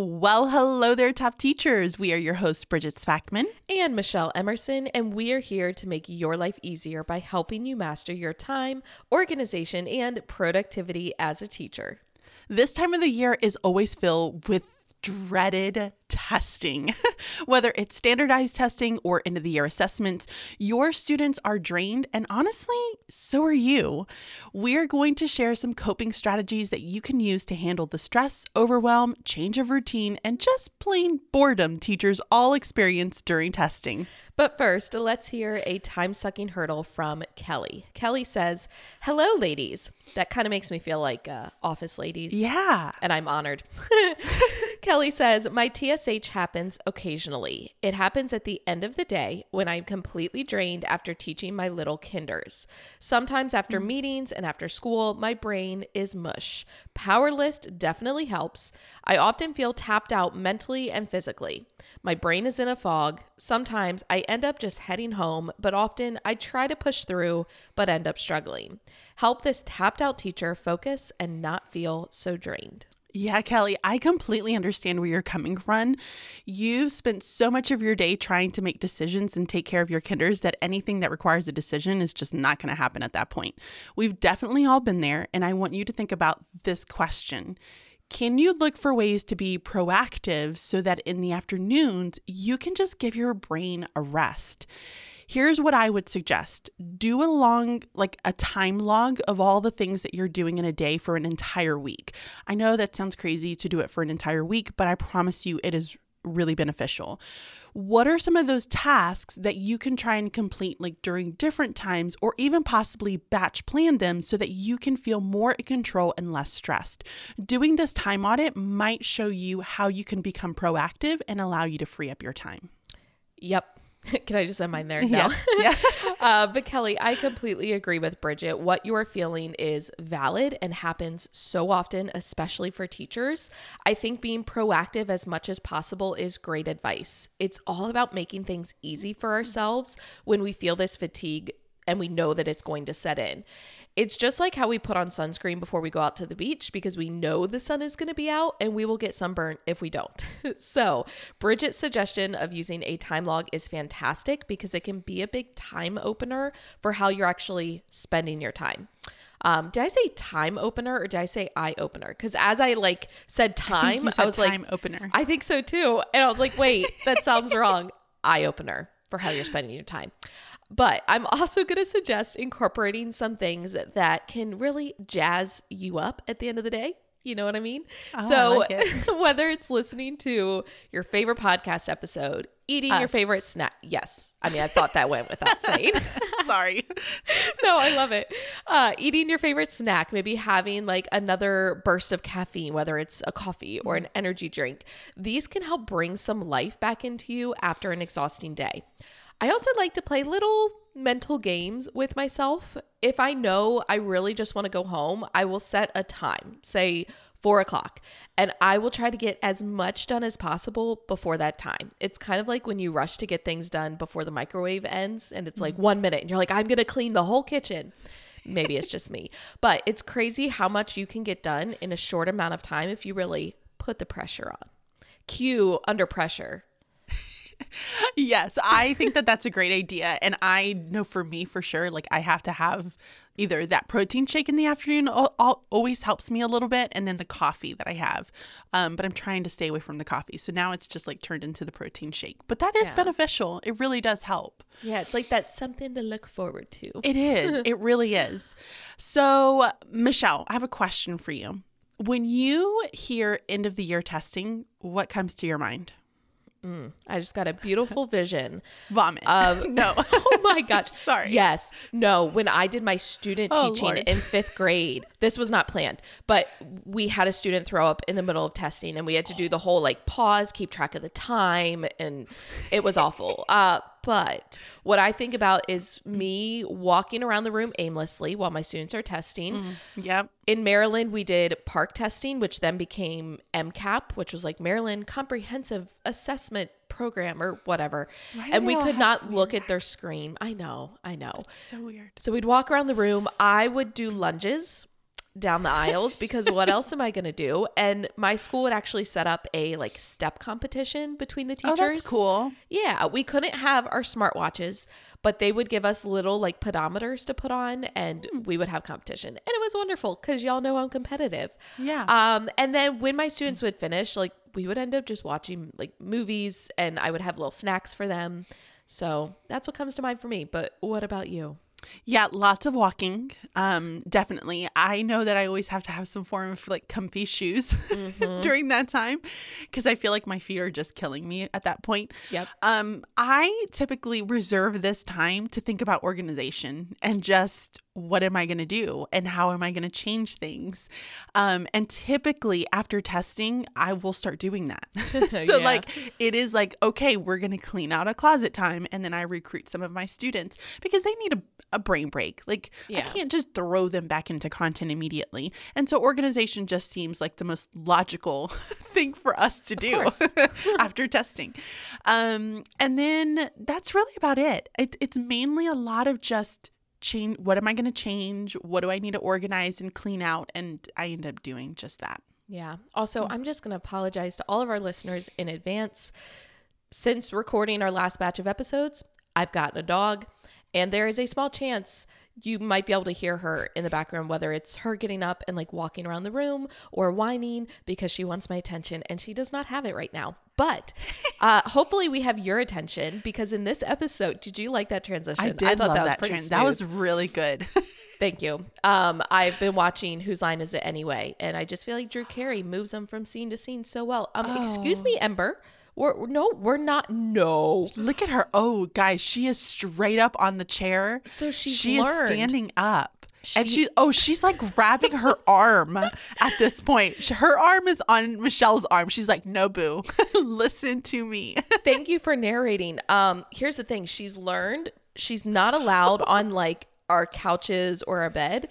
Well, hello there, top teachers. We are your hosts, Bridget Spackman and Michelle Emerson, and we are here to make your life easier by helping you master your time, organization, and productivity as a teacher. This time of the year is always filled with dreaded testing. Whether it's standardized testing or end of the year assessments, your students are drained, and honestly, so are you. We're going to share some coping strategies that you can use to handle the stress, overwhelm, change of routine, and just plain boredom teachers all experience during testing. But first, let's hear a time sucking hurdle from Kelly. Kelly says, Hello, ladies. That kind of makes me feel like uh, office ladies. Yeah. And I'm honored. Kelly says, My TSH happens occasionally. It happens at the end of the day when I'm completely drained after teaching my little kinders. Sometimes after mm-hmm. meetings and after school, my brain is mush. Power list definitely helps. I often feel tapped out mentally and physically. My brain is in a fog. Sometimes I end up just heading home, but often I try to push through but end up struggling. Help this tapped out teacher focus and not feel so drained. Yeah, Kelly, I completely understand where you're coming from. You've spent so much of your day trying to make decisions and take care of your kinders that anything that requires a decision is just not going to happen at that point. We've definitely all been there, and I want you to think about this question can you look for ways to be proactive so that in the afternoons you can just give your brain a rest? Here's what I would suggest do a long, like a time log of all the things that you're doing in a day for an entire week. I know that sounds crazy to do it for an entire week, but I promise you it is really beneficial. What are some of those tasks that you can try and complete like during different times or even possibly batch plan them so that you can feel more in control and less stressed? Doing this time audit might show you how you can become proactive and allow you to free up your time. Yep. Can I just end mine there? No. Yeah. yeah. uh, but Kelly, I completely agree with Bridget. What you are feeling is valid and happens so often, especially for teachers. I think being proactive as much as possible is great advice. It's all about making things easy for ourselves when we feel this fatigue and we know that it's going to set in. It's just like how we put on sunscreen before we go out to the beach because we know the sun is going to be out and we will get sunburned if we don't. so, Bridget's suggestion of using a time log is fantastic because it can be a big time opener for how you're actually spending your time. Um, did I say time opener or did I say eye opener? Because as I like said time, I, said I was time like opener. I think so too, and I was like, wait, that sounds wrong. Eye opener for how you're spending your time. But I'm also going to suggest incorporating some things that can really jazz you up at the end of the day. You know what I mean? Oh, so, I like it. whether it's listening to your favorite podcast episode, eating Us. your favorite snack. Yes. I mean, I thought that went without saying. Sorry. no, I love it. Uh, eating your favorite snack, maybe having like another burst of caffeine, whether it's a coffee or an mm-hmm. energy drink. These can help bring some life back into you after an exhausting day. I also like to play little mental games with myself. If I know I really just want to go home, I will set a time, say four o'clock, and I will try to get as much done as possible before that time. It's kind of like when you rush to get things done before the microwave ends and it's like mm-hmm. one minute and you're like, I'm going to clean the whole kitchen. Maybe it's just me, but it's crazy how much you can get done in a short amount of time if you really put the pressure on. Cue under pressure yes, I think that that's a great idea. And I know for me, for sure, like I have to have either that protein shake in the afternoon always helps me a little bit, and then the coffee that I have. Um, but I'm trying to stay away from the coffee. So now it's just like turned into the protein shake. But that is yeah. beneficial. It really does help. Yeah, it's like that's something to look forward to. It is. it really is. So, Michelle, I have a question for you. When you hear end of the year testing, what comes to your mind? Mm, I just got a beautiful vision. Vomit. Of, no. oh my gosh. Sorry. Yes. No. When I did my student oh, teaching Lord. in fifth grade, this was not planned, but we had a student throw up in the middle of testing and we had to do the whole like pause, keep track of the time, and it was awful. Uh, but what I think about is me walking around the room aimlessly while my students are testing. Mm, yep. In Maryland, we did PARCC testing, which then became MCAP, which was like Maryland Comprehensive Assessment Program or whatever. and we could not look at their screen. I know, I know. so weird. So we'd walk around the room. I would do lunges down the aisles because what else am I going to do? And my school would actually set up a like step competition between the teachers. Oh, that's cool. Yeah, we couldn't have our smartwatches, but they would give us little like pedometers to put on and Hmm. we would have competition. And it was wonderful cuz y'all know I'm competitive. Yeah. Um and then when my students would finish, like we would end up just watching like movies and I would have little snacks for them. So, that's what comes to mind for me. But what about you? Yeah, lots of walking. Um, definitely. I know that I always have to have some form of like comfy shoes during that time because I feel like my feet are just killing me at that point. Yep. Um, I typically reserve this time to think about organization and just what am I going to do and how am I going to change things. Um, and typically after testing, I will start doing that. so Yeah. like it is like okay, we're going to clean out a closet time, and then I recruit some of my students because they need a a brain break. Like I can't just throw them back into content immediately. And so organization just seems like the most logical thing for us to do after testing. Um, and then that's really about it. it. It's mainly a lot of just change. What am I going to change? What do I need to organize and clean out? And I end up doing just that. Yeah. Also, mm. I'm just going to apologize to all of our listeners in advance. Since recording our last batch of episodes, I've gotten a dog, and there is a small chance you might be able to hear her in the background, whether it's her getting up and like walking around the room or whining because she wants my attention, and she does not have it right now. But uh, hopefully, we have your attention because in this episode, did you like that transition? I did love that. pretty trend. That was really good. Thank you. Um, I've been watching Whose Line Is It Anyway, and I just feel like Drew Carey moves them from scene to scene so well. Um, excuse me, Ember. We're no, we're not. No. Look at her. Oh, guys, she is straight up on the chair. So she's she learned. is standing up. And She- oh, she's like grabbing her arm at this point. Her arm is on Michelle's arm. She's like, no, boo, listen to me. Thank you for narrating. Um, here's the thing: she's learned she's not allowed on like our couches or our bed.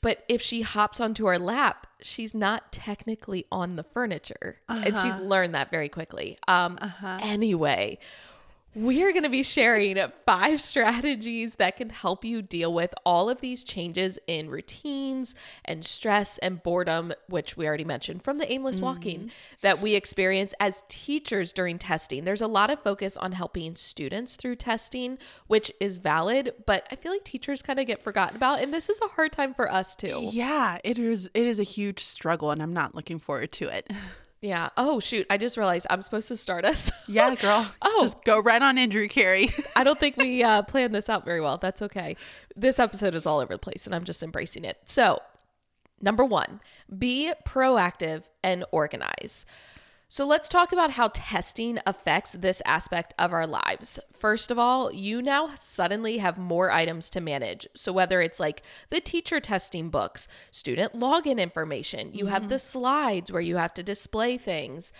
But if she hops onto our lap, she's not technically on the furniture. And she's learned that very quickly. Um, Anyway, we're going to be sharing five strategies that can help you deal with all of these changes in routines and stress and boredom, which we already mentioned from the aimless walking mm-hmm. that we experience as teachers during testing. There's a lot of focus on helping students through testing, which is valid, but I feel like teachers kind of get forgotten about. And this is a hard time for us too. yeah, it is. It is a huge struggle, and I'm not looking forward to it. Yeah. Oh, shoot. I just realized I'm supposed to start us. Yeah, girl. Oh. just go right on in, Drew Carey. I don't think we uh, planned this out very well. That's okay. This episode is all over the place and I'm just embracing it. So, number one, be proactive and organize. So, let's talk about how testing affects this aspect of our lives. First of all, you now suddenly have more items to manage. So, whether it's like the teacher testing books, student login information, you have mm-hmm. the slides where you have to display things.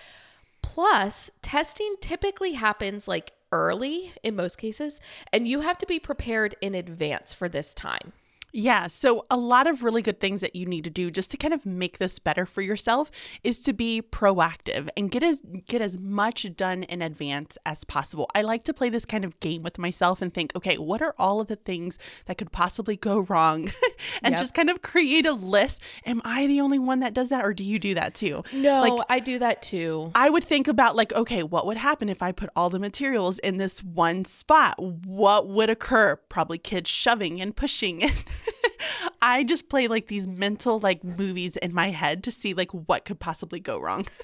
Plus, testing typically happens like early in most cases, and you have to be prepared in advance for this time. Yeah, so a lot of really good things that you need to do just to kind of make this better for yourself is to be proactive and get as get as much done in advance as possible. I like to play this kind of game with myself and think, okay, what are all of the things that could possibly go wrong? and Yep. just kind of create a list. Am I the only one that does that or do you do that too? No, Like I do that too. I would think about like, okay, what would happen if I put all the materials in this one spot? What would occur? Probably kids shoving and pushing. I just play like these mental like movies in my head to see like what could possibly go wrong.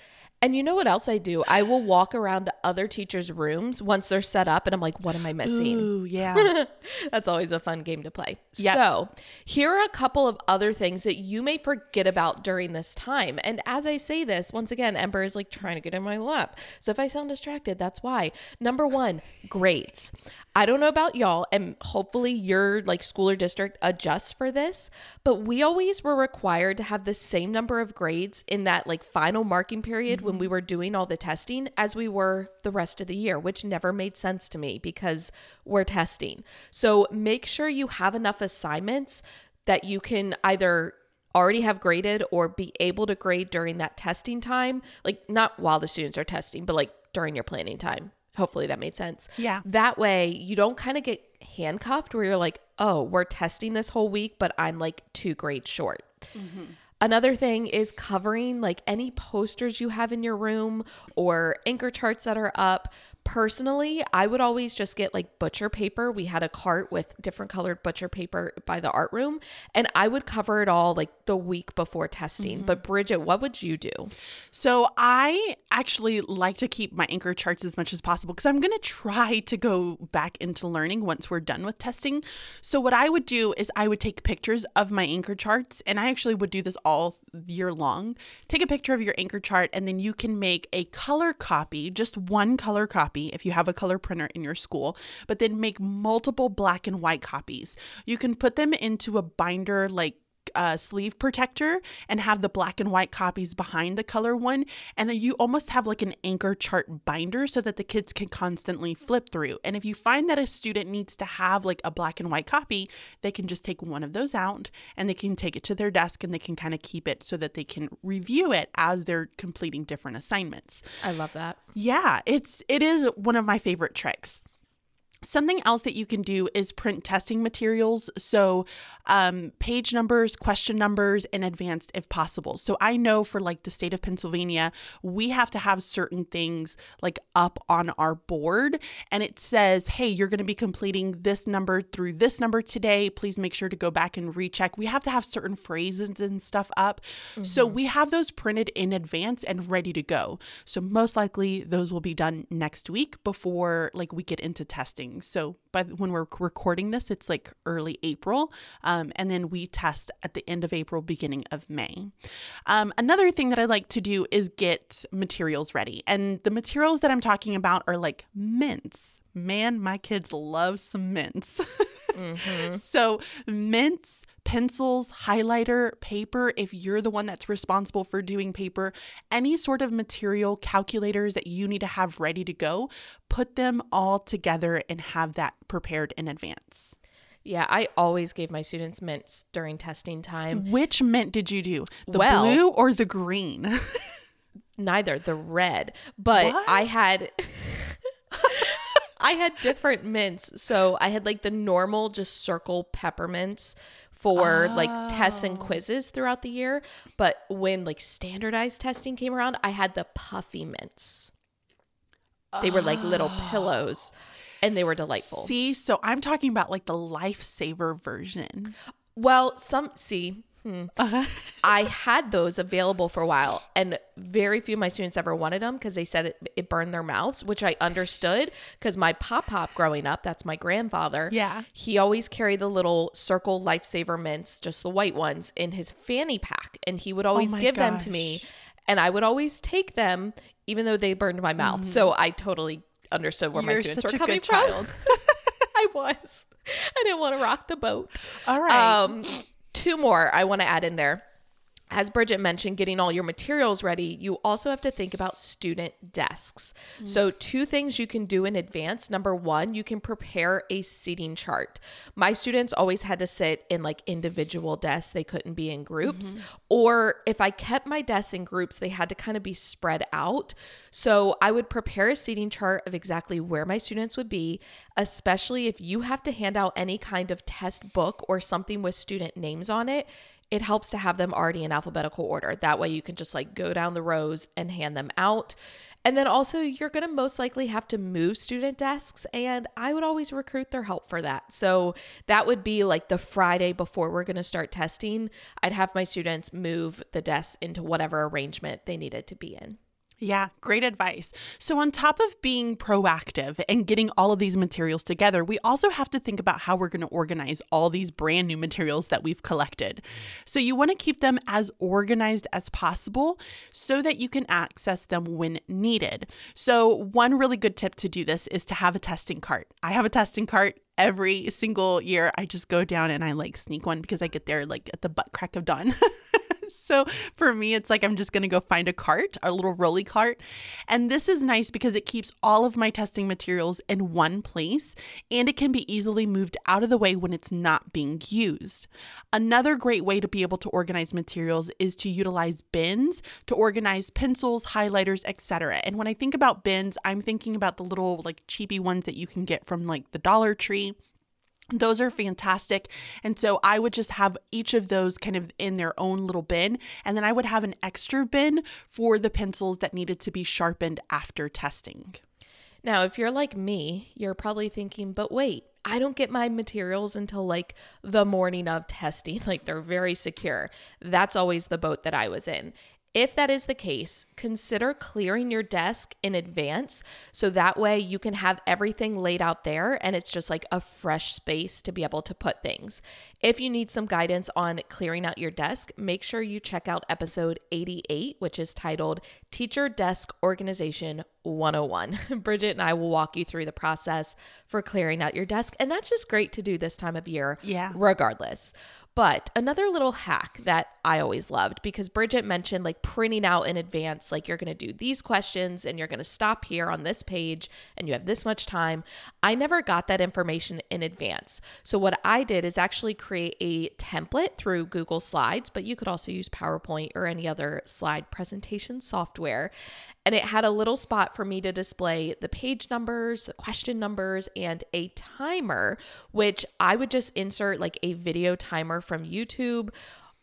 And you know what else I do? I will walk around to other teachers' rooms once they're set up and I'm like, what am I missing? Ooh, yeah. That's always a fun game to play. Yep. So, here are a couple of other things that you may forget about during this time. And as I say this, once again, Ember is like trying to get in my lap. So, if I sound distracted, that's why. Number one, grades. I don't know about y'all, and hopefully your like school or district adjusts for this, but we always were required to have the same number of grades in that like final marking period when we mm-hmm. were doing all the testing as we were the rest of the year, which never made sense to me because we're testing. So make sure you have enough assignments that you can either already have graded or be able to grade during that testing time, like not while the students are testing, but like during your planning time. Hopefully that made sense. Yeah. That way you don't kind of get handcuffed where you're like, oh, we're testing this whole week, but I'm like two grades short. Mm-hmm. Another thing is covering like any posters you have in your room or anchor charts that are up personally, I would always just get like butcher paper. We had a cart with different colored butcher paper by the art room, and I would cover it all like the week before testing. Mm-hmm. But Bridget, what would you do? So I actually like to keep my anchor charts as much as possible because I'm going to try to go back into learning once we're done with testing. So what I would do is I would take pictures of my anchor charts, and I actually would do this all year long. Take a picture of your anchor chart, and then you can make a color copy, just one color copy copy if you have a color printer in your school, but then make multiple black and white copies. You can put them into a binder like uh, sleeve protector and have the black and white copies behind the color one. And then you almost have like an anchor chart binder so that the kids can constantly flip through. And if you find that a student needs to have like a black and white copy, they can just take one of those out and they can take it to their desk and they can kind of keep it so that they can review it as they're completing different assignments. I love that. Yeah, it's it is one of my favorite tricks. Something else that you can do is print testing materials. So, um, page numbers, question numbers, and advanced if possible. So, I know for like the state of Pennsylvania, we have to have certain things like up on our board, and it says, hey, you're going to be completing this number through this number today. Please make sure to go back and recheck. We have to have certain phrases and stuff up. Mm-hmm. So, we have those printed in advance and ready to go. So, most likely, those will be done next week before like we get into testing things. So by when we're recording this, it's like early April, um, and then we test at the end of April, beginning of May. Um, another thing that I like to do is get materials ready, and the materials that I'm talking about are like mints. Man, my kids love some mints. mm-hmm. So mints pencils, highlighter, paper, if you're the one that's responsible for doing paper, any sort of material, calculators that you need to have ready to go, put them all together and have that prepared in advance. Yeah, I always gave my students mints during testing time. Which mint did you do? The well, blue or the green? neither, the red. But what? I had I had different mints. So I had like the normal just circle peppermints for oh. like tests and oh. quizzes throughout the year. But when like standardized testing came around, I had the puffy mints. They were like little oh. pillows and they were delightful. See, so I'm talking about like the lifesaver version. Well, some see, Hmm. Uh-huh. I had those available for a while, and very few of my students ever wanted them because they said it, it burned their mouths, which I understood because my pop pop growing up, that's my grandfather. Yeah. He always carried the little circle lifesaver mints, just the white ones, in his fanny pack, and he would always oh give gosh. them to me, and I would always take them, even though they burned my mouth. Mm-hmm. So I totally understood where You're my students were coming from. I was. I didn't want to rock the boat. All right. Um, two more I want to add in there as Bridget mentioned, getting all your materials ready, you also have to think about student desks. Mm. So, two things you can do in advance. Number one, you can prepare a seating chart. My students always had to sit in like individual desks, they couldn't be in groups. Mm-hmm. Or if I kept my desks in groups, they had to kind of be spread out. So, I would prepare a seating chart of exactly where my students would be, especially if you have to hand out any kind of test book or something with student names on it it helps to have them already in alphabetical order. That way you can just like go down the rows and hand them out. And then also, you're going to most likely have to move student desks, and I would always recruit their help for that. So, that would be like the Friday before we're going to start testing. I'd have my students move the desks into whatever arrangement they needed to be in. Yeah, great advice. So, on top of being proactive and getting all of these materials together, we also have to think about how we're going to organize all these brand new materials that we've collected. So, you want to keep them as organized as possible so that you can access them when needed. So, one really good tip to do this is to have a testing cart. I have a testing cart every single year. I just go down and I like sneak one because I get there like at the butt crack of dawn. so for me, it's like I'm just going to go find a cart, a little rolly cart. And this is nice because it keeps all of my testing materials in one place and it can be easily moved out of the way when it's not being used. Another great way to be able to organize materials is to utilize bins to organize pencils, highlighters, etc. And when I think about bins, I'm thinking about the little like cheapy ones that you can get from like the Dollar Tree those are fantastic. And so I would just have each of those kind of in their own little bin. And then I would have an extra bin for the pencils that needed to be sharpened after testing. Now, if you're like me, you're probably thinking, but wait, I don't get my materials until like the morning of testing. Like they're very secure. That's always the boat that I was in. If that is the case, consider clearing your desk in advance so that way you can have everything laid out there and it's just like a fresh space to be able to put things. If you need some guidance on clearing out your desk, make sure you check out episode 88, which is titled Teacher Desk Organization 101. Bridget and I will walk you through the process for clearing out your desk. And that's just great to do this time of year, yeah. regardless. But another little hack that I always loved because Bridget mentioned like printing out in advance, like you're going to do these questions and you're going to stop here on this page and you have this much time. I never got that information in advance. So, what I did is actually create a template through Google Slides, but you could also use PowerPoint or any other slide presentation software and it had a little spot for me to display the page numbers, the question numbers, and a timer, which I would just insert like a video timer from YouTube.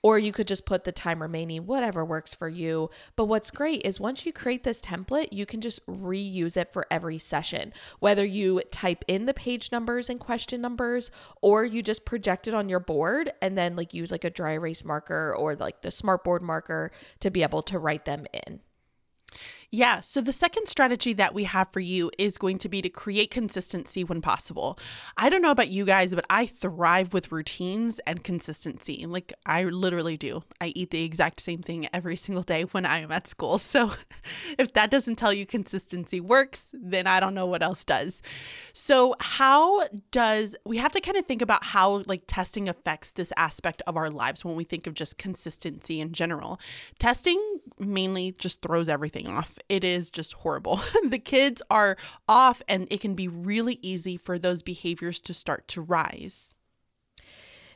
Or you could just put the time remaining, whatever works for you. But what's great is once you create this template, you can just reuse it for every session. Whether you type in the page numbers and question numbers, or you just project it on your board and then like use like a dry erase marker or like the smartboard marker to be able to write them in. Yeah. So the second strategy that we have for you is going to be to create consistency when possible. I don't know about you guys, but I thrive with routines and consistency. Like I literally do. I eat the exact same thing every single day when I am at school. So if that doesn't tell you consistency works, then I don't know what else does. So how does we have to kind of think about how like testing affects this aspect of our lives when we think of just consistency in general. Testing mainly just throws everything off it is just horrible. the kids are off, and it can be really easy for those behaviors to start to rise.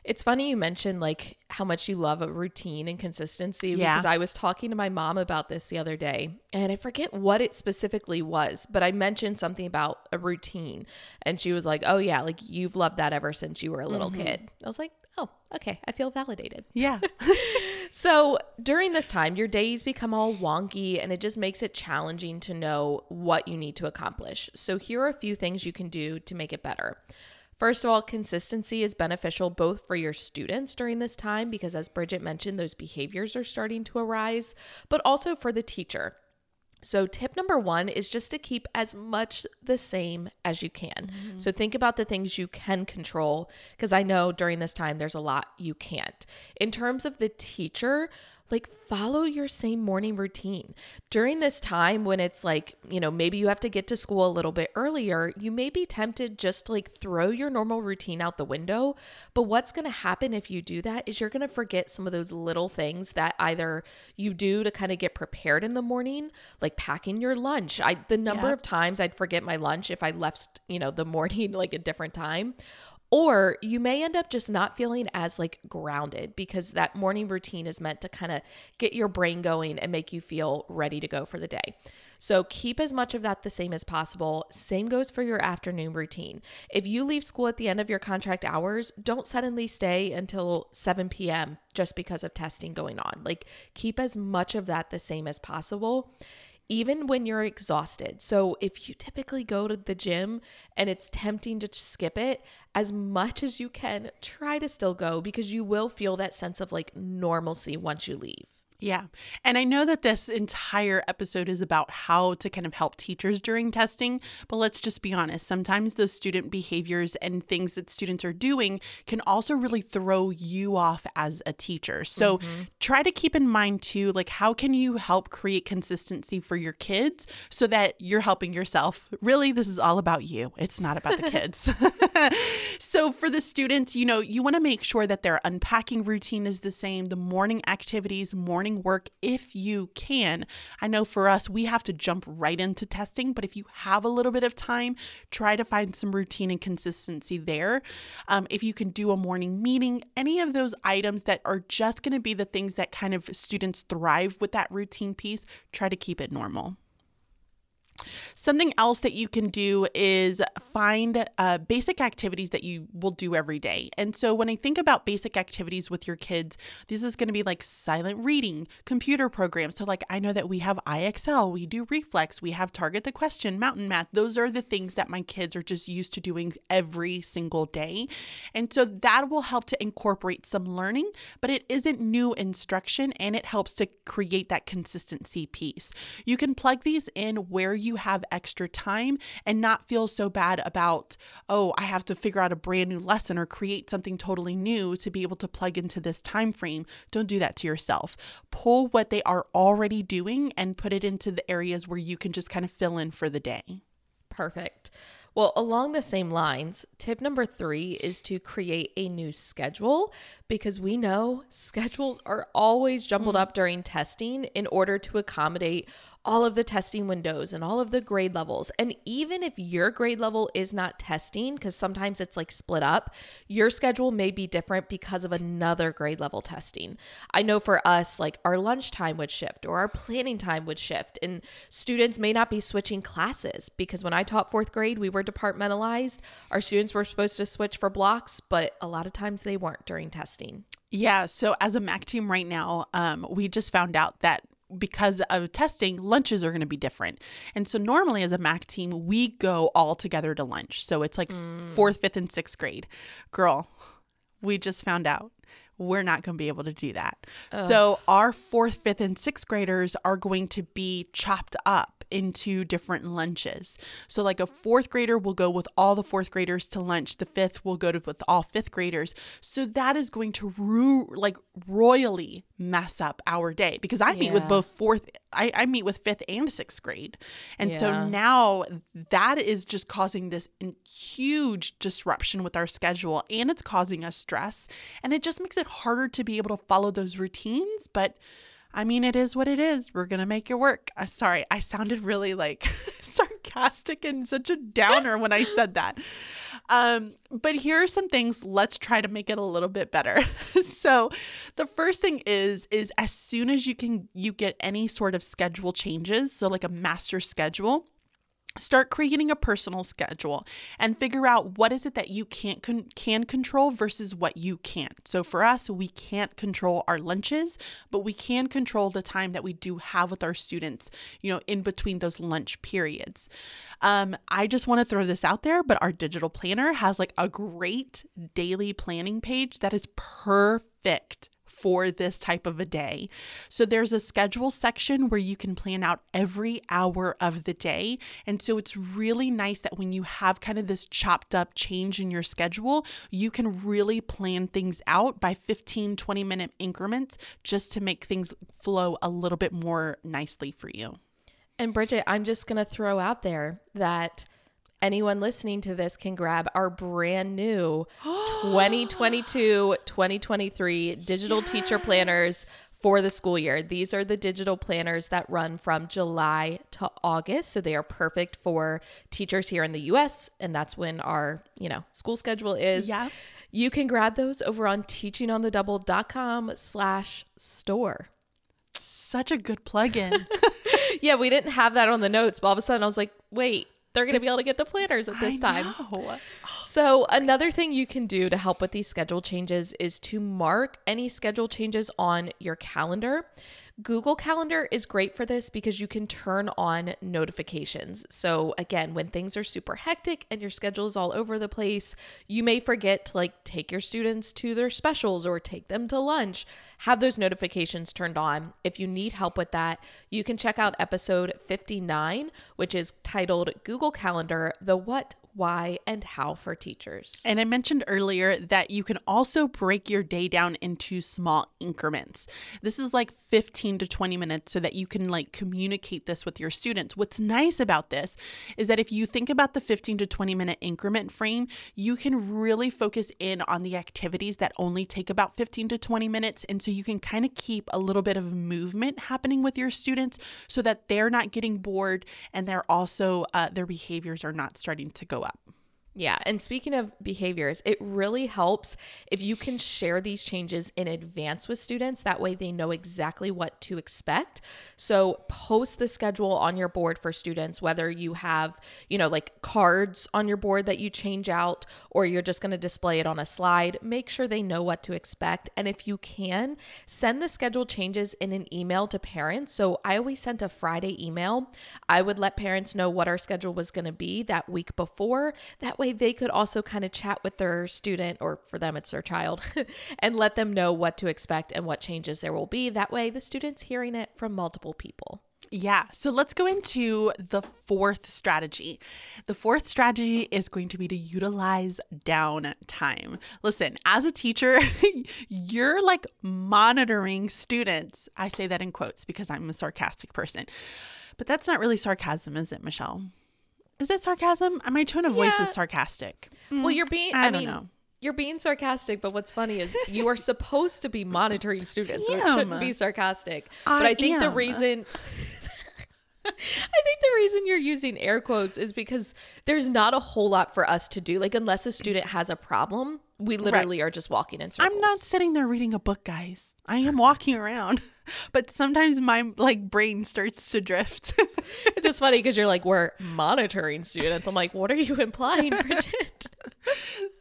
It's funny you mentioned like how much you love a routine and consistency yeah. because I was talking to my mom about this the other day and I forget what it specifically was, but I mentioned something about a routine and she was like, "Oh yeah, like you've loved that ever since you were a little mm-hmm. kid." I was like, "Oh, okay, I feel validated." Yeah. so, during this time, your days become all wonky and it just makes it challenging to know what you need to accomplish. So, here are a few things you can do to make it better. First of all, consistency is beneficial both for your students during this time, because as Bridget mentioned, those behaviors are starting to arise, but also for the teacher. So, tip number one is just to keep as much the same as you can. Mm-hmm. So, think about the things you can control, because I know during this time there's a lot you can't. In terms of the teacher, like follow your same morning routine. During this time when it's like, you know, maybe you have to get to school a little bit earlier, you may be tempted just to like throw your normal routine out the window. But what's going to happen if you do that is you're going to forget some of those little things that either you do to kind of get prepared in the morning, like packing your lunch. I the number yeah. of times I'd forget my lunch if I left, you know, the morning like a different time or you may end up just not feeling as like grounded because that morning routine is meant to kind of get your brain going and make you feel ready to go for the day. So keep as much of that the same as possible. Same goes for your afternoon routine. If you leave school at the end of your contract hours, don't suddenly stay until 7 p.m. just because of testing going on. Like keep as much of that the same as possible even when you're exhausted. So, if you typically go to the gym and it's tempting to skip it, as much as you can, try to still go because you will feel that sense of like normalcy once you leave. Yeah. And I know that this entire episode is about how to kind of help teachers during testing, but let's just be honest. Sometimes those student behaviors and things that students are doing can also really throw you off as a teacher. So mm-hmm. try to keep in mind too, like, how can you help create consistency for your kids so that you're helping yourself? Really, this is all about you, it's not about the kids. so for the students, you know, you want to make sure that their unpacking routine is the same, the morning activities, morning morning work if you can. I know for us, we have to jump right into testing, but if you have a little bit of time, try to find some routine and consistency there. Um, if you can do a morning meeting, any of those items that are just going to be the things that kind of students thrive with that routine piece, try to keep it normal. Something else that you can do is find uh, basic activities that you will do every day. And so when I think about basic activities with your kids, this is going to be like silent reading, computer programs. So, like, I know that we have IXL, we do reflex, we have target the question, mountain math. Those are the things that my kids are just used to doing every single day. And so that will help to incorporate some learning, but it isn't new instruction and it helps to create that consistency piece. You can plug these in where you have extra time and not feel so bad about, oh, I have to figure out a brand new lesson or create something totally new to be able to plug into this time frame. Don't do that to yourself. Pull what they are already doing and put it into the areas where you can just kind of fill in for the day. Perfect. Well, along the same lines, tip number three is to create a new schedule because we know schedules are always jumbled mm. up during testing in order to accommodate all of the testing windows and all of the grade levels. And even if your grade level is not testing, because sometimes it's like split up, your schedule may be different because of another grade level testing. I know for us, like our lunchtime would shift or our planning time would shift, and students may not be switching classes because when I taught fourth grade, we were departmentalized. Our students were supposed to switch for blocks, but a lot of times they weren't during testing. Yeah. So as a MAC team right now, um, we just found out that because of testing, lunches are going to be different. And so normally as a MAC team, we go all together to lunch. So it's like mm. fourth, fifth, and sixth grade. Girl, we just found out we're not going to be able to do that. Ugh. So our fourth, fifth, and sixth graders are going to be chopped up into different lunches. So, like a fourth grader will go with all the fourth graders to lunch, the fifth will go to with all fifth graders. So, that is going to ru- like royally mess up our day because I yeah. meet with both fourth, I, I meet with fifth and sixth grade. And yeah. so now that is just causing this huge disruption with our schedule and it's causing us stress. And it just makes it harder to be able to follow those routines. But I mean, it is what it is. We're going to make it work. Uh, sorry, I sounded really like sarcastic and such a downer when I said that. Um, but here are some things. Let's try to make it a little bit better. so, the first thing is is as soon as you can you get any sort of schedule changes, so like a master schedule, start creating a personal schedule and figure out what is it that you can't con- can control versus what you can't. So for us, we can't control our lunches, but we can control the time that we do have with our students, you know, in between those lunch periods. Um, I just want to throw this out there, but our digital planner has like a great daily planning page that is perfect for this type of a day. So there's a schedule section where you can plan out every hour of the day. And so it's really nice that when you have kind of this chopped up change in your schedule, you can really plan things out by 15, 20 minute increments just to make things flow a little bit more nicely for you. And Bridget, I'm just going to throw out there that anyone listening to this can grab our brand new 2022 2023 digital yes. teacher planners for the school year. These are the digital planners that run from July to August. So they are perfect for teachers here in the US. And that's when our, you know, school schedule is. Yeah. You can grab those over on teachingonthedouble.com slash store. Such a good plug-in. yeah, we didn't have that on the notes, but all of a sudden I was like, wait, they're going to be able to get the planners at this time. Know. So, another thing you can do to help with these schedule changes is to mark any schedule changes on your calendar. Google Calendar is great for this because you can turn on notifications. So, again, when things are super hectic and your schedule is all over the place, you may forget to like take your students to their specials or take them to lunch. Have those notifications turned on. If you need help with that, you can check out episode 59, which is titled Google Calendar The What, why, and how for teachers. And I mentioned earlier that you can also break your day down into small increments. This is like 15 to 20 minutes so that you can like communicate this with your students. What's nice about this is that if you think about the 15 to 20 minute increment frame, you can really focus in on the activities that only take about 15 to 20 minutes. And so you can kind of keep a little bit of movement happening with your students so that they're not getting bored and they're also, uh, their behaviors are not starting to go up. Yeah. And speaking of behaviors, it really helps if you can share these changes in advance with students. That way they know exactly what to expect. So post the schedule on your board for students, whether you have, you know, like cards on your board that you change out or you're just going to display it on a slide. Make sure they know what to expect. And if you can, send the schedule changes in an email to parents. So I always sent a Friday email. I would let parents know what our schedule was going to be that week before. That way, way they could also kind of chat with their student, or for them, it's their child, and let them know what to expect and what changes there will be. That way, the student's hearing it from multiple people. Yeah. So let's go into the fourth strategy. The fourth strategy is going to be to utilize downtime. Listen, as a teacher, you're like monitoring students. I say that in quotes because I'm a sarcastic person. But that's not really sarcasm, is it, Michelle? Is it sarcasm? My tone of voice is sarcastic. Mm, well, you're being. I, I mean, know. You're being sarcastic, but what's funny is you are supposed to be monitoring students, so it shouldn't be sarcastic. I but I think am. the reason I think the reason you're using air quotes is because there's not a whole lot for us to do. Like, unless a student has a problem, we literally right. are just walking in circles. I'm not sitting there reading a book, guys. I am walking around, but sometimes my like brain starts to drift. it's just funny because you're like, we're monitoring students. I'm like, what are you implying, Bridget?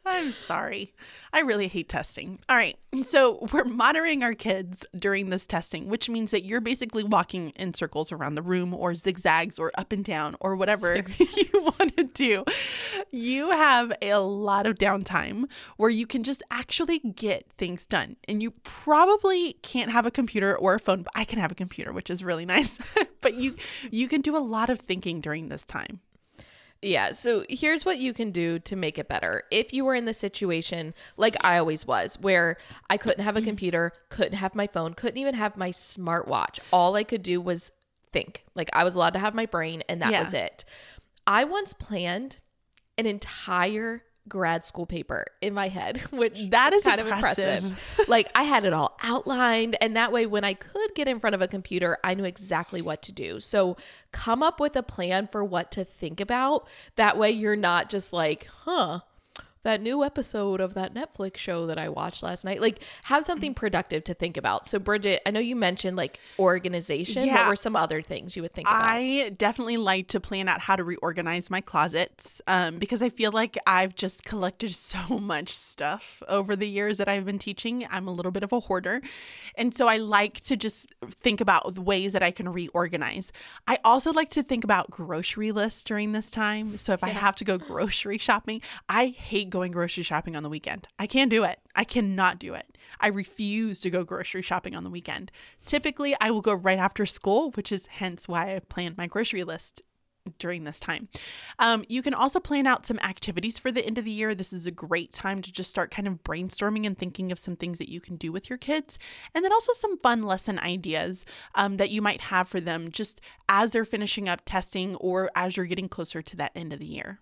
I'm sorry. I really hate testing. All right. So we're monitoring our kids during this testing, which means that you're basically walking in circles around the room or zigzags or up and down or whatever you want to do. You have a lot of downtime where you can just actually get things done. And you probably can't have a computer or a phone, but I can have a computer, which is really nice. but you you can do a lot of thinking during this time. Yeah, so here's what you can do to make it better. If you were in the situation like I always was, where I couldn't have a computer, couldn't have my phone, couldn't even have my smartwatch, all I could do was think. Like I was allowed to have my brain, and that yeah. was it. I once planned an entire grad school paper in my head, which that is kind impressive. of impressive. like I had it all outlined, and that way, when I could get in front of a computer, I knew exactly what to do. So come up with a plan for what to think about. That way, you're not just like, huh that new episode of that Netflix show that I watched last night. Like, have something mm. productive to think about. So, Bridget, I know you mentioned like organization. Yeah. What were some other things you would think about? I definitely like to plan out how to reorganize my closets um, because I feel like I've just collected so much stuff over the years that I've been teaching. I'm a little bit of a hoarder. And so I like to just think about ways that I can reorganize. I also like to think about grocery lists during this time. So, if yeah. I have to go grocery shopping, I hate going grocery shopping on the weekend. I can't do it. I cannot do it. I refuse to go grocery shopping on the weekend. Typically, I will go right after school, which is hence why I plan my grocery list during this time. Um, you can also plan out some activities for the end of the year. This is a great time to just start kind of brainstorming and thinking of some things that you can do with your kids. And then also some fun lesson ideas um, that you might have for them just as they're finishing up testing or as you're getting closer to that end of the year.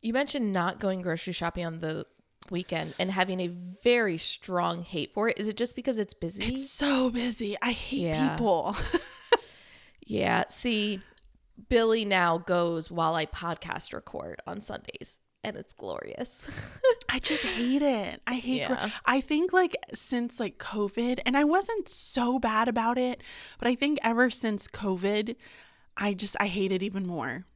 You mentioned not going grocery shopping on the weekend and having a very strong hate for it. Is it just because it's busy? It's so busy. I hate yeah. people. yeah. See, Billy now goes while I podcast record on Sundays and it's glorious. I just hate it. I hate yeah. I think like since like COVID and I wasn't so bad about it, but I think ever since COVID, I just I hate it even more.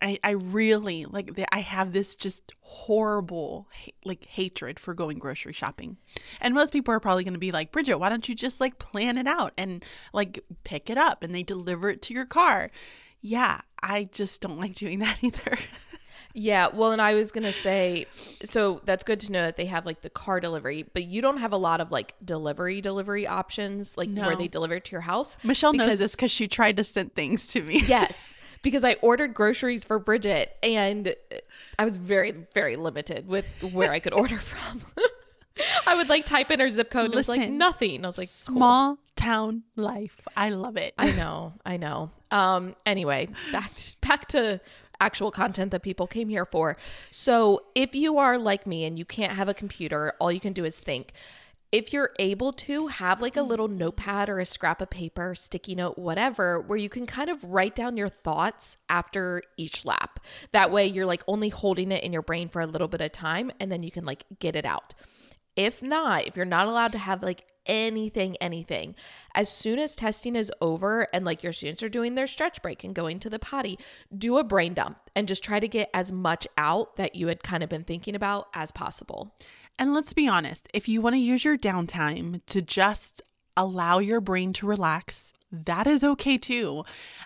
I, I really like the, I have this just horrible like hatred for going grocery shopping. And most people are probably going to be like, "Bridget, why don't you just like plan it out and like pick it up and they deliver it to your car?" Yeah, I just don't like doing that either. Yeah, well, and I was gonna say, so that's good to know that they have like the car delivery, but you don't have a lot of like delivery delivery options, like no. where they deliver it to your house. Michelle because, knows this because she tried to send things to me. yes, because I ordered groceries for Bridget, and I was very very limited with where I could order from. I would like type in her zip code, and it was like nothing. I was like, small cool. town life. I love it. I know, I know. Um. Anyway, back to, back to actual content that people came here for. So if you are like me and you can't have a computer, all you can do is think. If you're able to have like a mm-hmm. little notepad or a scrap of paper, sticky note, whatever, where you can kind of write down your thoughts after each lap. That way you're like only holding it in your brain for a little bit of time and then you can like get it out. If not, if you're not allowed to have like anything, anything, as soon as testing is over and like your students are doing their stretch break and going to the potty, do a brain dump and just try to get as much out that you had kind of been thinking about as possible. And let's be honest, if you want to use your downtime to just allow your brain to relax, that is okay too.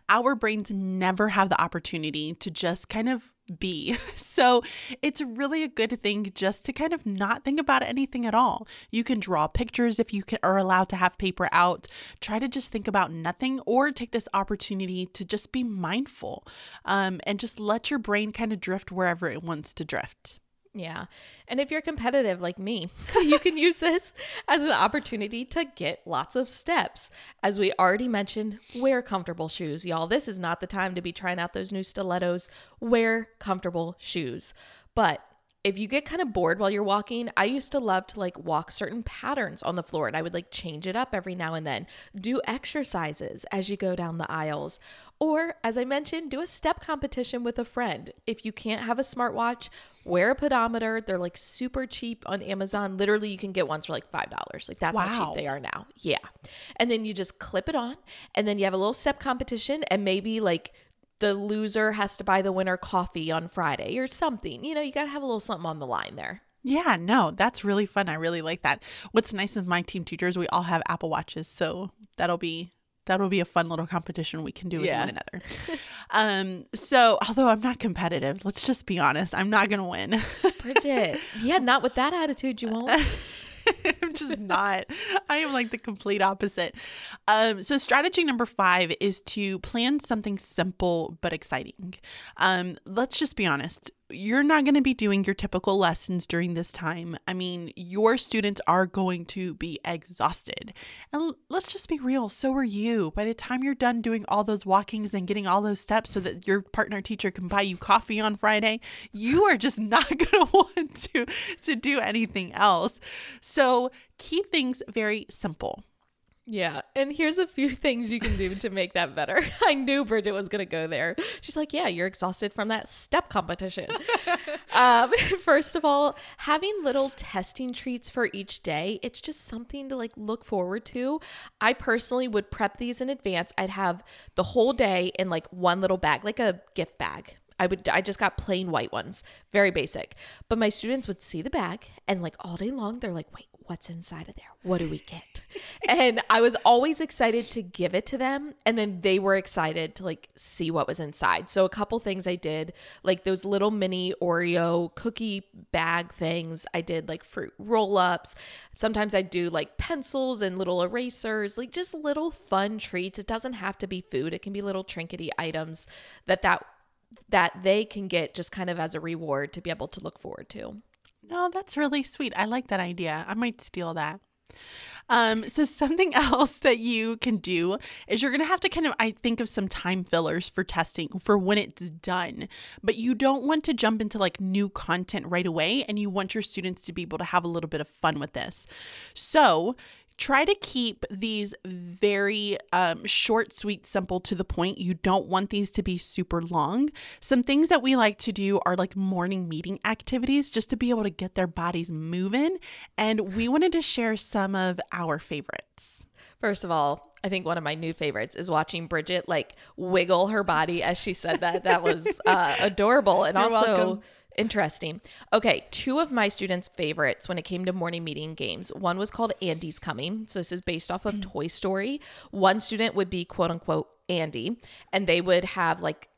Our brains never have the opportunity to just kind of be. So it's really a good thing just to kind of not think about anything at all. You can draw pictures if you can, are allowed to have paper out. Try to just think about nothing or take this opportunity to just be mindful um, and just let your brain kind of drift wherever it wants to drift. Yeah. And if you're competitive like me, you can use this as an opportunity to get lots of steps. As we already mentioned, wear comfortable shoes, y'all. This is not the time to be trying out those new stilettos. Wear comfortable shoes. But if you get kind of bored while you're walking, I used to love to like walk certain patterns on the floor and I would like change it up every now and then. Do exercises as you go down the aisles. Or, as I mentioned, do a step competition with a friend. If you can't have a smartwatch, wear a pedometer. They're like super cheap on Amazon. Literally, you can get ones for like $5. Like that's wow. how cheap they are now. Yeah. And then you just clip it on, and then you have a little step competition, and maybe like the loser has to buy the winner coffee on Friday or something. You know, you got to have a little something on the line there. Yeah, no, that's really fun. I really like that. What's nice is my team teachers, we all have Apple Watches, so that'll be that'll be a fun little competition we can do with yeah. one another. um, so although I'm not competitive, let's just be honest, I'm not gonna win. Bridget, yeah, not with that attitude, you won't. I'm just not. I am like the complete opposite. Um, so strategy number five is to plan something simple but exciting. Um, let's just be honest you're not going to be doing your typical lessons during this time. I mean, your students are going to be exhausted. And let's just be real, so are you. By the time you're done doing all those walkings and getting all those steps so that your partner teacher can buy you coffee on Friday, you are just not going to want to to do anything else. So, keep things very simple. Yeah. And here's a few things you can do to make that better. I knew Bridget was going to go there. She's like, Yeah, you're exhausted from that step competition. um, first of all, having little testing treats for each day, it's just something to like look forward to. I personally would prep these in advance. I'd have the whole day in like one little bag, like a gift bag. I would I just got plain white ones, very basic. But my students would see the bag and like all day long they're like, "Wait, what's inside of there? What do we get? and I was always excited to give it to them. And then they were excited to like see what was inside. So, a couple things I did, like those little mini Oreo cookie bag things, I did like fruit roll ups. Sometimes I do like pencils and little erasers, like just little fun treats. It doesn't have to be food, it can be little trinkety items that that that they can get just kind of as a reward to be able to look forward to. No, that's really sweet. I like that idea. I might steal that. Um, so something else that you can do is you're gonna have to kind of I think of some time fillers for testing for when it's done, but you don't want to jump into like new content right away, and you want your students to be able to have a little bit of fun with this. So try to keep these very um, short, sweet, simple, to the point. You don't want these to be super long. Some things that we like to do are like morning meeting activities just to be able to get their bodies moving. And we wanted to share some of our favorites. First of all, I think one of my new favorites is watching Bridget like wiggle her body as she said that. That was uh, adorable and You're also welcome. Interesting. Okay, two of my students' favorites when it came to morning meeting games. One was called Andy's Coming. So this is based off of mm. Toy Story. One student would be quote unquote Andy, and they would have like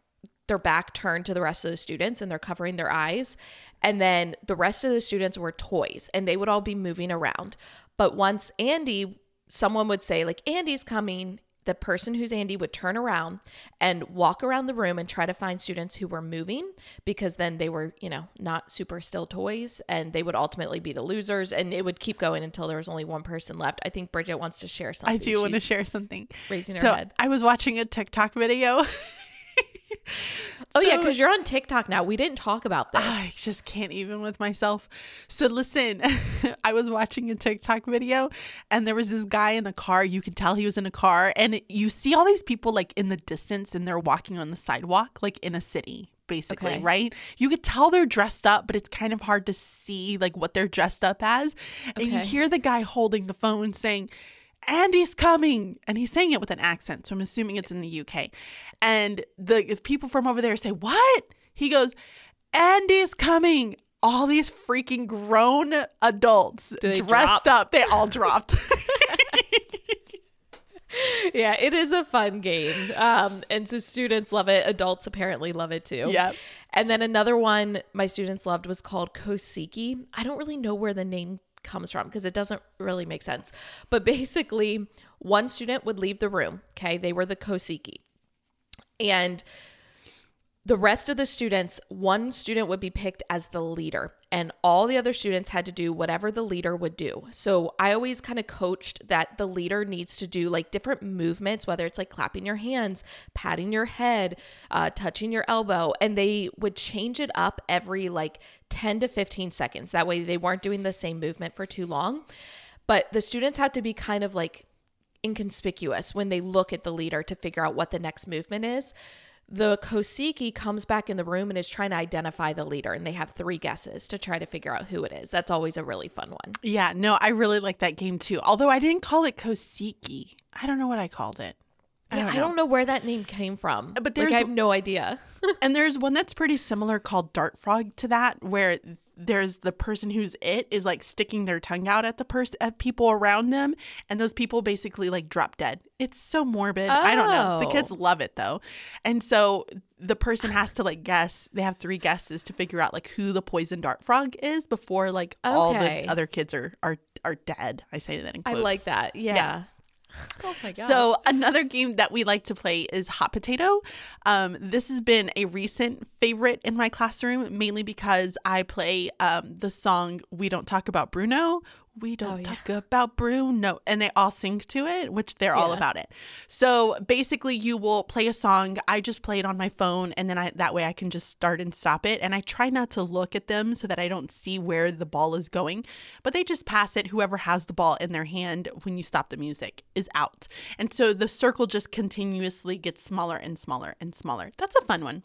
their back turned to the rest of the students and they're covering their eyes. And then the rest of the students were toys and they would all be moving around. But once Andy someone would say, like, Andy's coming. The person who's Andy would turn around and walk around the room and try to find students who were moving because then they were, you know, not super still toys and they would ultimately be the losers. And it would keep going until there was only one person left. I think Bridget wants to share something. I do She's want to share something. Raising so her head. I was watching a TikTok video. oh so, yeah, because you're on TikTok now. We didn't talk about this. I just can't even with myself. So listen, I was watching a TikTok video, and there was this guy in a car. You could tell he was in a car, and you see all these people like in the distance, and they're walking on the sidewalk, like in a city basically, okay. right? You could tell they're dressed up, but it's kind of hard to see like what they're dressed up as. And okay. you hear the guy holding the phone saying, Andy's coming. And he's saying it with an accent. So I'm assuming it's in the UK. And the people from over there say, What? He goes, Andy's coming. All these freaking grown adults dressed drop? up, they all dropped. yeah, it is a fun game. Um, and so students love it. Adults apparently love it too. Yeah. And then another one my students loved was called Kosiki. I don't really know where the name comes from because it doesn't really make sense. But basically, one student would leave the room. Okay. They were the Kosiki. And the rest of the students, one student would be picked as the leader, and all the other students had to do whatever the leader would do. So I always kind of coached that the leader needs to do like different movements, whether it's like clapping your hands, patting your head, uh, touching your elbow, and they would change it up every like 10 to 15 seconds. That way they weren't doing the same movement for too long. But the students had to be kind of like inconspicuous when they look at the leader to figure out what the next movement is the Kosiki comes back in the room and is trying to identify the leader, and they have three guesses to try to figure out who it is. That's always a really fun one. Yeah, no, I really like that game too. Although I didn't call it Kosiki, I don't know what I called it. I, yeah, don't, I don't know where that name came from. But there's, like, I have no idea. and there's one that's pretty similar called Dart Frog to that, where there's the person who's it is like sticking their tongue out at the person at people around them and those people basically like drop dead it's so morbid oh. i don't know the kids oh. love it though and so the person has to like guess they have three guesses to figure out like who the poison dart frog is before like okay. all the other kids are are are dead i say that in quotes. i like that yeah. yeah. Oh my gosh. So another game that we like to play is Hot Potato. Um, this has been a recent favorite in my classroom, mainly because I play um, the song "We Don't Talk About Bruno," we don't oh, talk yeah. about Bruno. And they all sing to it, which they're yeah. all about it. So basically you will play a song. I just play it on my phone and then I that way I can just start and stop it. And I try not to look at them so that I don't see where the ball is going. But they just pass it. Whoever has the ball in their hand when you stop the music is out. And so the circle just continuously gets smaller and smaller and smaller. That's a fun one.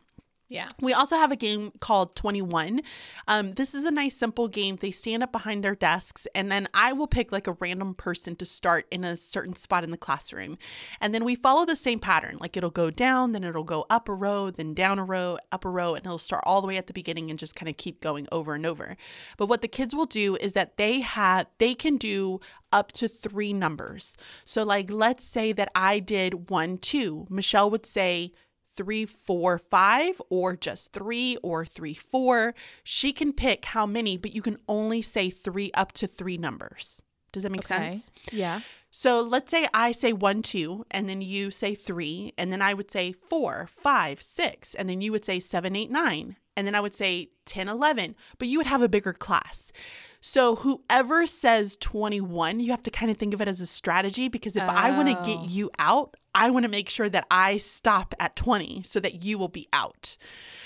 Yeah. We also have a game called 21. Um, this is a nice, simple game. They stand up behind their desks, and then I will pick like a random person to start in a certain spot in the classroom. And then we follow the same pattern. Like it'll go down, then it'll go up a row, then down a row, up a row, and it'll start all the way at the beginning and just kind of keep going over and over. But what the kids will do is that they have, they can do up to three numbers. So, like, let's say that I did one, two. Michelle would say, three, four, five, or just three or three, four. She can pick how many, but you can only say three up to three numbers. Does that make okay. sense? Yeah. So let's say I say one, two, and then you say three, and then I would say four, five, six, and then you would say seven, eight, nine, and then I would say 10, 11, but you would have a bigger class. So whoever says 21, you have to kind of think of it as a strategy because if oh. I want to get you out, I want to make sure that I stop at 20 so that you will be out.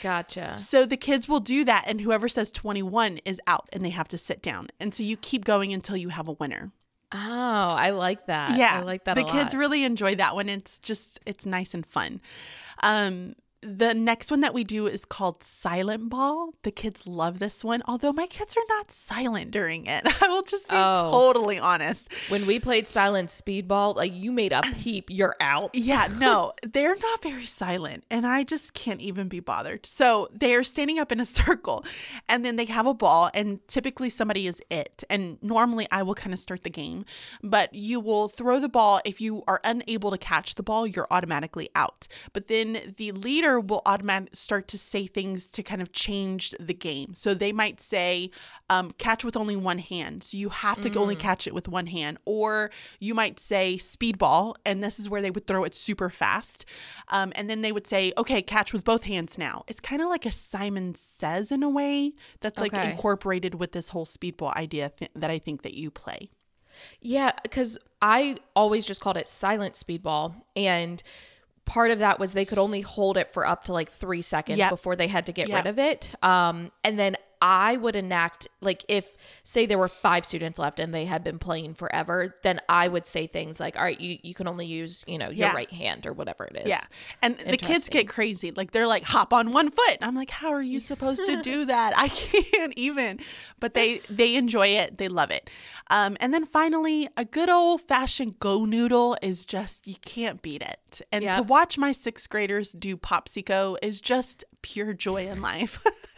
Gotcha. So the kids will do that and whoever says 21 is out and they have to sit down. And so you keep going until you have a winner. Oh, I like that. Yeah. I like that The kids really enjoy that one. It's just it's nice and fun. Um the next one that we do is called Silent Ball. The kids love this one, although my kids are not silent during it. I will just be oh. totally honest. When we played Silent Speedball, like you made a peep, you're out. Yeah, no, they're not very silent, and I just can't even be bothered. So they are standing up in a circle, and then they have a ball, and typically somebody is it. And normally I will kind of start the game, but you will throw the ball. If you are unable to catch the ball, you're automatically out. But then the leader will automatically start to say things to kind of change the game. So they might say, um, catch with only one hand. So you have to mm. only catch it with one hand. Or you might say speedball, and this is where they would throw it super fast. Um, and then they would say, okay, catch with both hands now. It's kind of like a Simon Says in a way that's like incorporated with this whole speedball idea th- that I think that you play. Yeah, because I always just called it silent speedball. And part of that was they could only hold it for up to like three seconds yep. before they had to get yep. rid of it. Um, and then I would enact like if say there were five students left and they had been playing forever, then I would say things like, "All right, you you can only use you know your yeah. right hand or whatever it is." Yeah, and the kids get crazy. Like they're like, "Hop on one foot." I'm like, "How are you supposed to do that? I can't even." But they they enjoy it. They love it. Um, and then finally, a good old fashioned GoNoodle is just you can't beat it. And yep. to watch my sixth graders do Pop See Ko is just pure joy in life.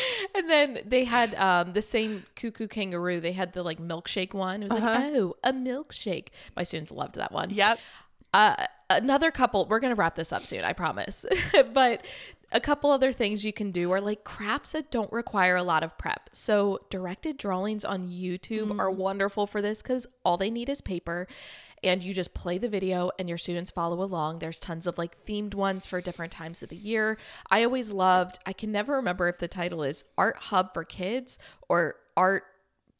and then they had um, the same cuckoo kangaroo. They had the like milkshake one. It was uh-huh. like, oh, a milkshake. My students loved that one. Yep. Uh, another couple. We're gonna wrap this up soon, I promise. but a couple other things you can do are like crafts that don't require a lot of prep. So directed drawings on YouTube mm. are wonderful for this because all they need is paper and you just play the video and your students follow along. There's tons of like themed ones for different times of the year. I always loved, I can never remember if the title is Art Hub for Kids or Art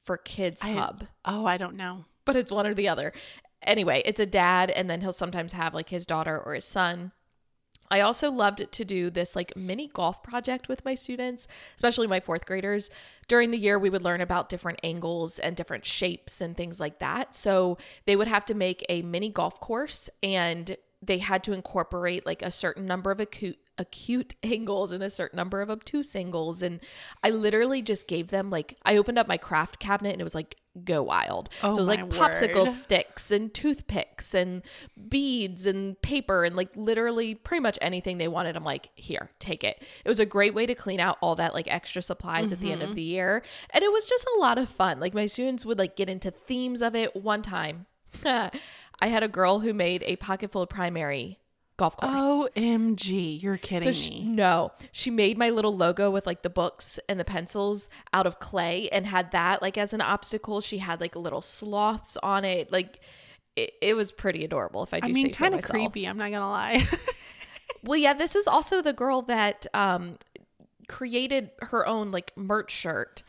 for Kids I, Hub. Oh, I don't know. But it's one or the other. Anyway, it's a dad, and then he'll sometimes have like his daughter or his son I also loved to do this like mini golf project with my students, especially my fourth graders. During the year, we would learn about different angles and different shapes and things like that. So they would have to make a mini golf course and they had to incorporate like a certain number of acute acute angles and a certain number of obtuse angles. And i literally just gave them like i opened up my craft cabinet and it was like go wild. Oh so it was like popsicle sticks and toothpicks and beads and paper and like literally pretty much anything they wanted. I'm like here take it. It was a great way to clean out all that like extra supplies mm-hmm. at the end of mm-hmm. the year. And it was just a lot of fun. Like my students would like get into themes of it one time. I had a girl who made a pocket full of primary golf course. OMG, you're kidding so she, me. No, she made my little logo with like the books and the pencils out of clay and had that like as an obstacle. She had like little sloths on it. Like it, it was pretty adorable if I do I mean, say kind of creepy, I'm not going to lie. well, yeah, this is also the girl that um created her own like merch shirt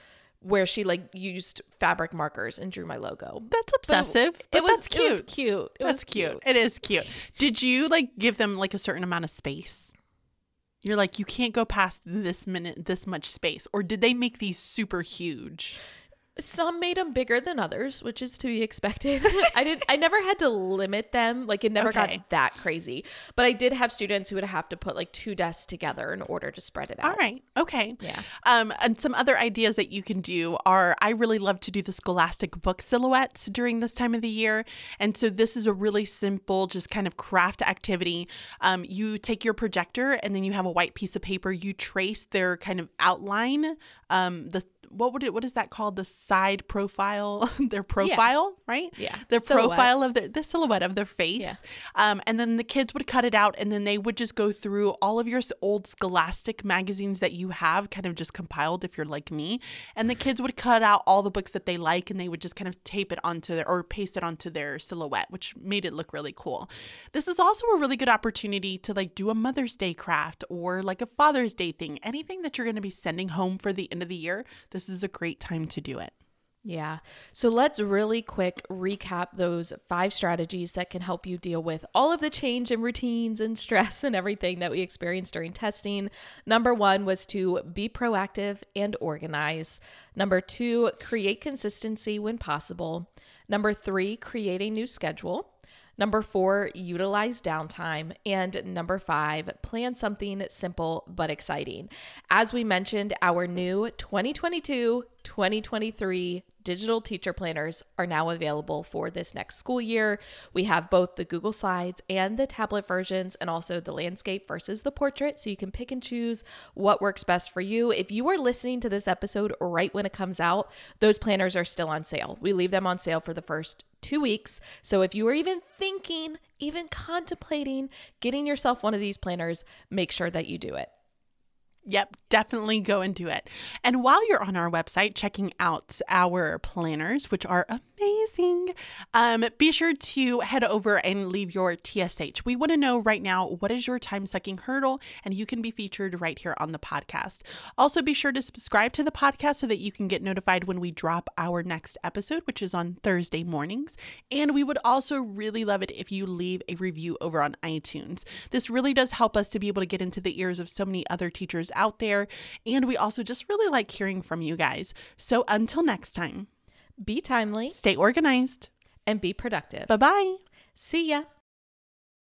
where she like used fabric markers and drew my logo. That's obsessive. But, it was that's cute. It was cute. It that's was cute. cute. It is cute. Did you like give them like a certain amount of space? You're like you can't go past this minute this much space or did they make these super huge? Some made them bigger than others, which is to be expected. I did I never had to limit them. Like it never okay. got that crazy. But I did have students who would have to put like two desks together in order to spread it out. All right. Okay. Yeah. Um and some other ideas that you can do are I really love to do the scholastic book silhouettes during this time of the year. And so this is a really simple just kind of craft activity. Um you take your projector and then you have a white piece of paper, you trace their kind of outline um the what would it what is that called? The side profile their profile yeah. right? Yeah. Their silhouette. profile of their the silhouette of their face. Yeah. um, and then the kids would cut it out and then they would just go through all of your old scholastic magazines that you have kind of just compiled if you're like me. And the kids would cut out all the books that they like and they would just kind of tape it onto their or paste it onto their silhouette which made it look really cool. This is also a really good opportunity to like do a mother's day craft or like a father's day thing. Anything that you're going to be sending home for the end of the year this this is a great time to do it. Yeah. So let's really quick recap those five strategies that can help you deal with all of the change and routines and stress and everything that we experienced during testing. Number one was to be proactive and organize. Number two, create consistency when possible. Number three, create a new schedule. Number four, utilize downtime. And number five, plan something simple but exciting. As we mentioned, our new 2022 2023 digital teacher planners are now available for this next school year. We have both the Google Slides and the tablet versions, and also the landscape versus the portrait. So you can pick and choose what works best for you. If you are listening to this episode right when it comes out, those planners are still on sale. We leave them on sale for the first two weeks. So if you are even thinking, even contemplating getting yourself one of these planners, make sure that you do it. Yep, definitely go and do it. And while you're on our website checking out our planners, which are amazing, um, be sure to head over and leave your TSH. We want to know right now what is your time sucking hurdle, and you can be featured right here on the podcast. Also, be sure to subscribe to the podcast so that you can get notified when we drop our next episode, which is on Thursday mornings. And we would also really love it if you leave a review over on iTunes. This really does help us to be able to get into the ears of so many other teachers out there. And we also just really like hearing from you guys. So until next time, be timely, stay organized, and be productive. Bye bye. See ya.